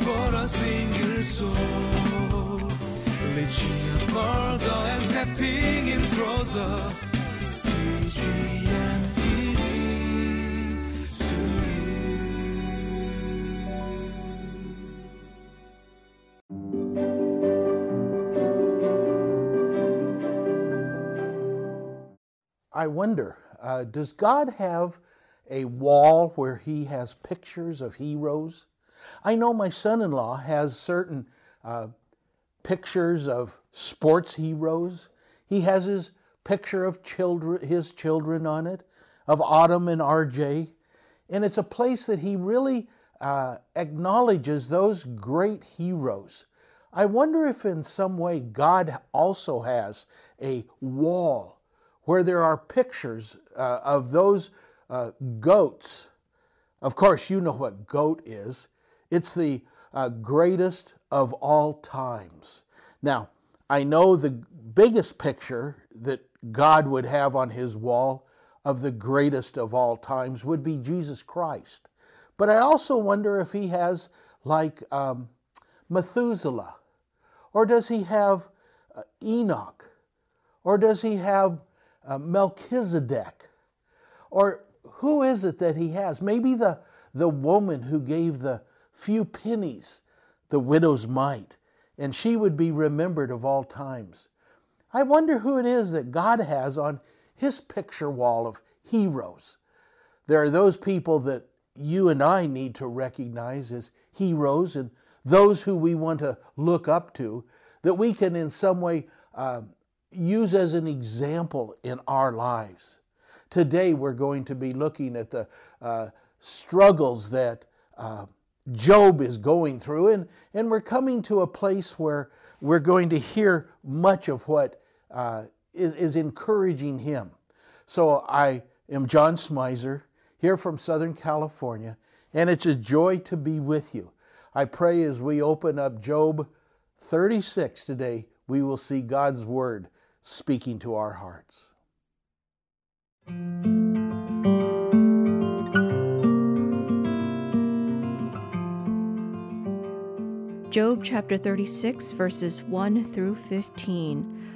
for a single soul. And stepping in closer. I wonder, uh, does God have a wall where He has pictures of heroes? I know my son in law has certain uh, pictures of sports heroes. He has his picture of children, his children on it, of Autumn and RJ. And it's a place that he really uh, acknowledges those great heroes. I wonder if in some way God also has a wall where there are pictures uh, of those uh, goats. Of course, you know what goat is. It's the uh, greatest of all times. Now, I know the biggest picture that God would have on his wall of the greatest of all times would be Jesus Christ. But I also wonder if he has like um, Methuselah, or does he have uh, Enoch, or does he have uh, Melchizedek? Or who is it that he has? Maybe the, the woman who gave the few pennies, the widow's mite, and she would be remembered of all times. I wonder who it is that God has on his picture wall of heroes. There are those people that you and I need to recognize as heroes and those who we want to look up to, that we can in some way uh, use as an example in our lives. Today, we're going to be looking at the uh, struggles that uh, Job is going through, and, and we're coming to a place where we're going to hear much of what uh, is is encouraging him. So, I am John Smizer, here from Southern California, and it's a joy to be with you. I pray as we open up Job 36 today, we will see God's Word speaking to our hearts. Job chapter 36, verses 1 through 15.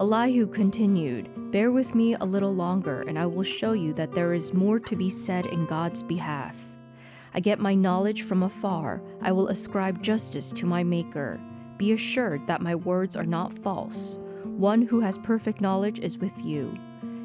Elihu continued, Bear with me a little longer, and I will show you that there is more to be said in God's behalf. I get my knowledge from afar. I will ascribe justice to my Maker. Be assured that my words are not false. One who has perfect knowledge is with you.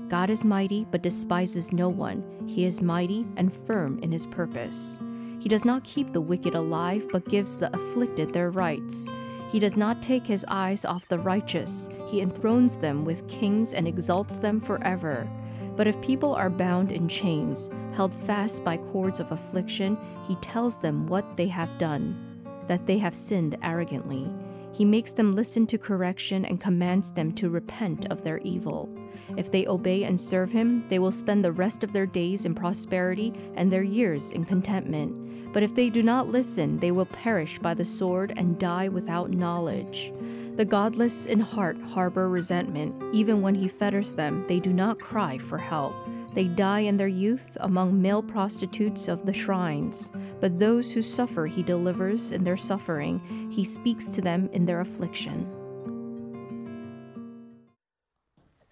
God is mighty, but despises no one. He is mighty and firm in his purpose. He does not keep the wicked alive, but gives the afflicted their rights. He does not take his eyes off the righteous. He enthrones them with kings and exalts them forever. But if people are bound in chains, held fast by cords of affliction, he tells them what they have done, that they have sinned arrogantly. He makes them listen to correction and commands them to repent of their evil. If they obey and serve him, they will spend the rest of their days in prosperity and their years in contentment. But if they do not listen, they will perish by the sword and die without knowledge. The godless in heart harbor resentment. Even when he fetters them, they do not cry for help. They die in their youth among male prostitutes of the shrines. But those who suffer, he delivers in their suffering. He speaks to them in their affliction.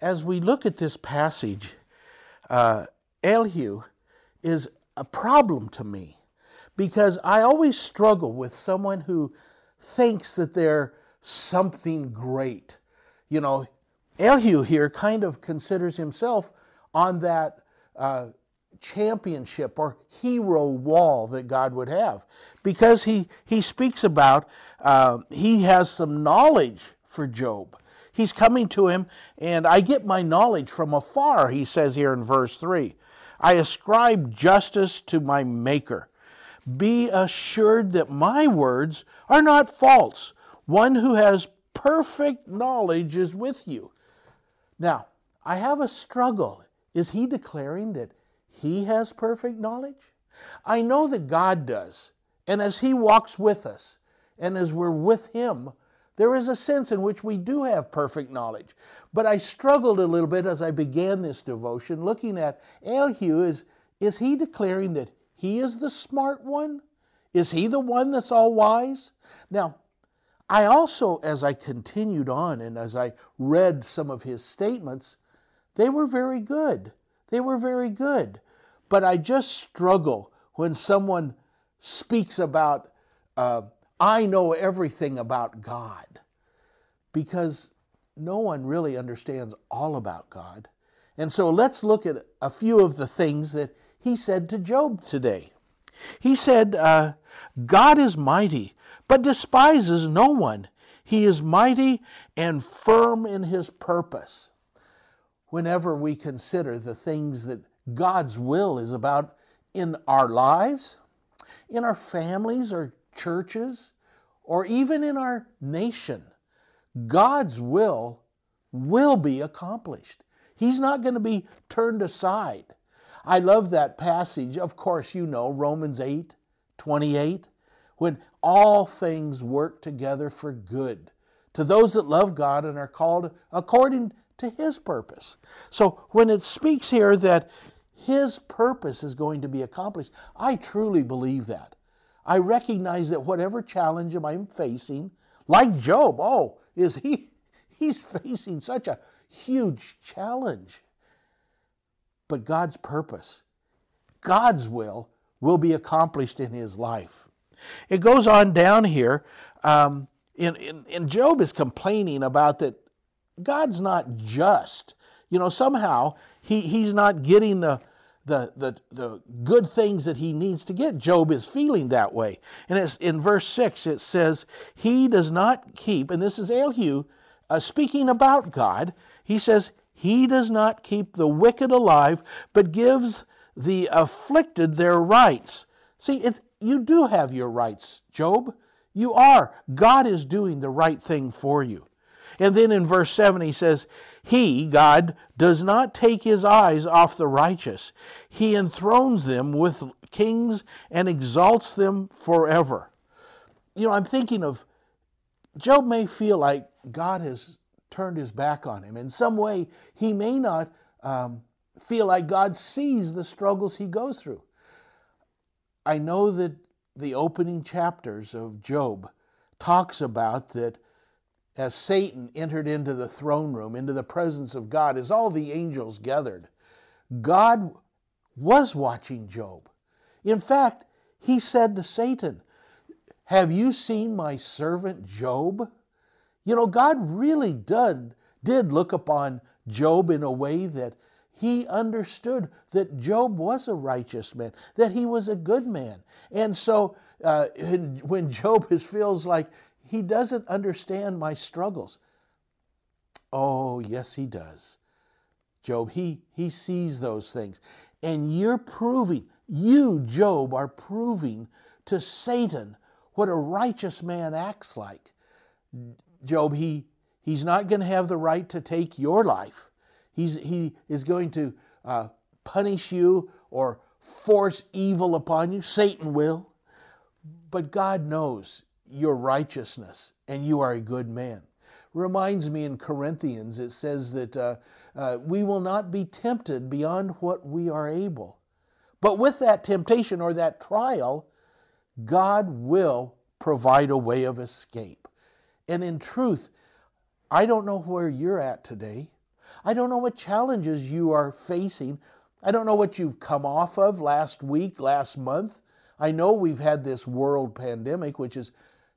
As we look at this passage, uh, Elihu is a problem to me because I always struggle with someone who thinks that they're something great. You know, Elihu here kind of considers himself on that uh, championship or hero wall that God would have because he, he speaks about uh, he has some knowledge for Job. He's coming to him, and I get my knowledge from afar, he says here in verse 3. I ascribe justice to my Maker. Be assured that my words are not false. One who has perfect knowledge is with you. Now, I have a struggle. Is he declaring that he has perfect knowledge? I know that God does. And as he walks with us, and as we're with him, there is a sense in which we do have perfect knowledge. But I struggled a little bit as I began this devotion looking at Elihu. Is, is he declaring that he is the smart one? Is he the one that's all wise? Now, I also, as I continued on and as I read some of his statements, they were very good. They were very good. But I just struggle when someone speaks about, uh, I know everything about God, because no one really understands all about God. And so let's look at a few of the things that he said to Job today. He said, uh, God is mighty, but despises no one. He is mighty and firm in his purpose. Whenever we consider the things that God's will is about in our lives, in our families or churches, or even in our nation, God's will will be accomplished. He's not going to be turned aside. I love that passage. Of course, you know Romans 8 28, when all things work together for good to those that love God and are called according to His purpose. So when it speaks here that His purpose is going to be accomplished, I truly believe that. I recognize that whatever challenge I'm facing, like Job, oh, is he he's facing such a huge challenge. But God's purpose, God's will, will be accomplished in his life. It goes on down here. Um, in, Job is complaining about that God's not just. You know, somehow he, he's not getting the, the, the, the good things that he needs to get. Job is feeling that way. And it's, in verse 6, it says, He does not keep, and this is Elihu uh, speaking about God, he says, He does not keep the wicked alive, but gives the afflicted their rights. See, it's, you do have your rights, Job. You are. God is doing the right thing for you. And then in verse 7, he says, He, God, does not take his eyes off the righteous. He enthrones them with kings and exalts them forever. You know, I'm thinking of Job may feel like God has turned his back on him. In some way, he may not um, feel like God sees the struggles he goes through. I know that the opening chapters of Job talks about that as Satan entered into the throne room, into the presence of God, as all the angels gathered, God was watching Job. In fact, he said to Satan, Have you seen my servant Job? You know, God really did, did look upon Job in a way that he understood that Job was a righteous man, that he was a good man. And so uh, when Job feels like he doesn't understand my struggles, oh, yes, he does. Job, he, he sees those things. And you're proving, you, Job, are proving to Satan what a righteous man acts like. Job, he, he's not going to have the right to take your life. He's, he is going to uh, punish you or force evil upon you. Satan will. But God knows your righteousness and you are a good man. Reminds me in Corinthians, it says that uh, uh, we will not be tempted beyond what we are able. But with that temptation or that trial, God will provide a way of escape. And in truth, I don't know where you're at today. I don't know what challenges you are facing. I don't know what you've come off of last week, last month. I know we've had this world pandemic, which has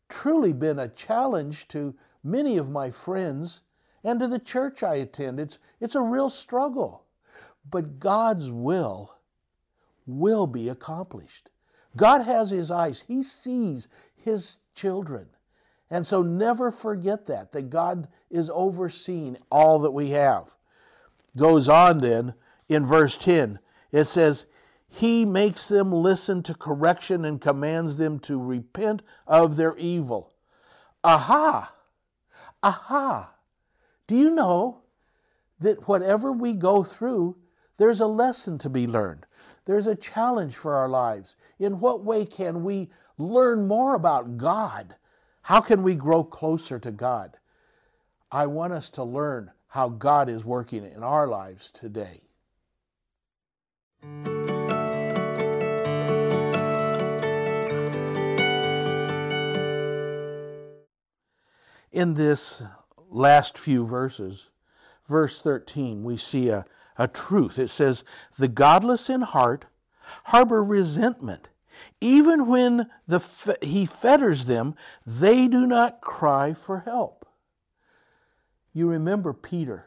truly been a challenge to many of my friends and to the church I attend. It's, it's a real struggle. But God's will will be accomplished. God has His eyes, He sees His children. And so never forget that, that God is overseeing all that we have. Goes on then in verse 10, it says, He makes them listen to correction and commands them to repent of their evil. Aha! Aha! Do you know that whatever we go through, there's a lesson to be learned? There's a challenge for our lives. In what way can we learn more about God? How can we grow closer to God? I want us to learn how God is working in our lives today. In this last few verses, verse 13, we see a, a truth. It says, The godless in heart harbor resentment even when the, he fetters them, they do not cry for help. You remember Peter.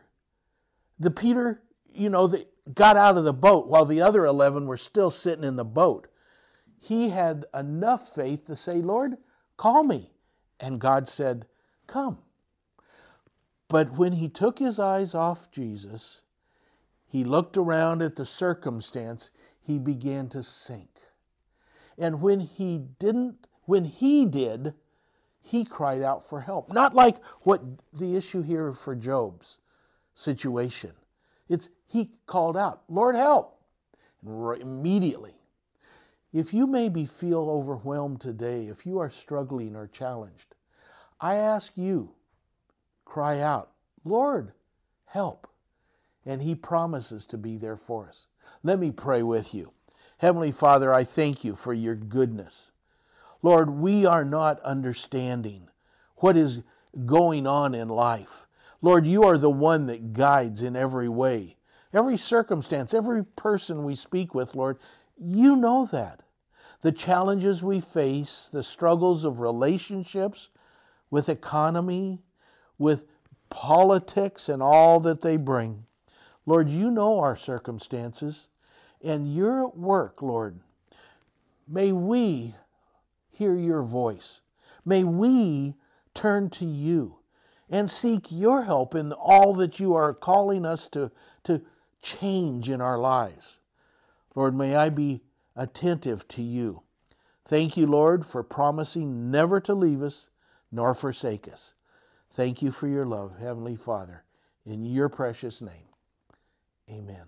The Peter, you know, that got out of the boat while the other 11 were still sitting in the boat. He had enough faith to say, Lord, call me. And God said, Come. But when he took his eyes off Jesus, he looked around at the circumstance, he began to sink. And when he didn't, when he did, he cried out for help. Not like what the issue here for Job's situation. It's he called out, Lord, help. And immediately. If you maybe feel overwhelmed today, if you are struggling or challenged, I ask you, cry out, Lord, help. And he promises to be there for us. Let me pray with you. Heavenly Father, I thank you for your goodness. Lord, we are not understanding what is going on in life. Lord, you are the one that guides in every way, every circumstance, every person we speak with, Lord. You know that. The challenges we face, the struggles of relationships, with economy, with politics, and all that they bring. Lord, you know our circumstances, and you're at work, Lord. May we hear your voice. May we turn to you and seek your help in all that you are calling us to, to change in our lives. Lord, may I be attentive to you. Thank you, Lord, for promising never to leave us nor forsake us. Thank you for your love, Heavenly Father. In your precious name, amen.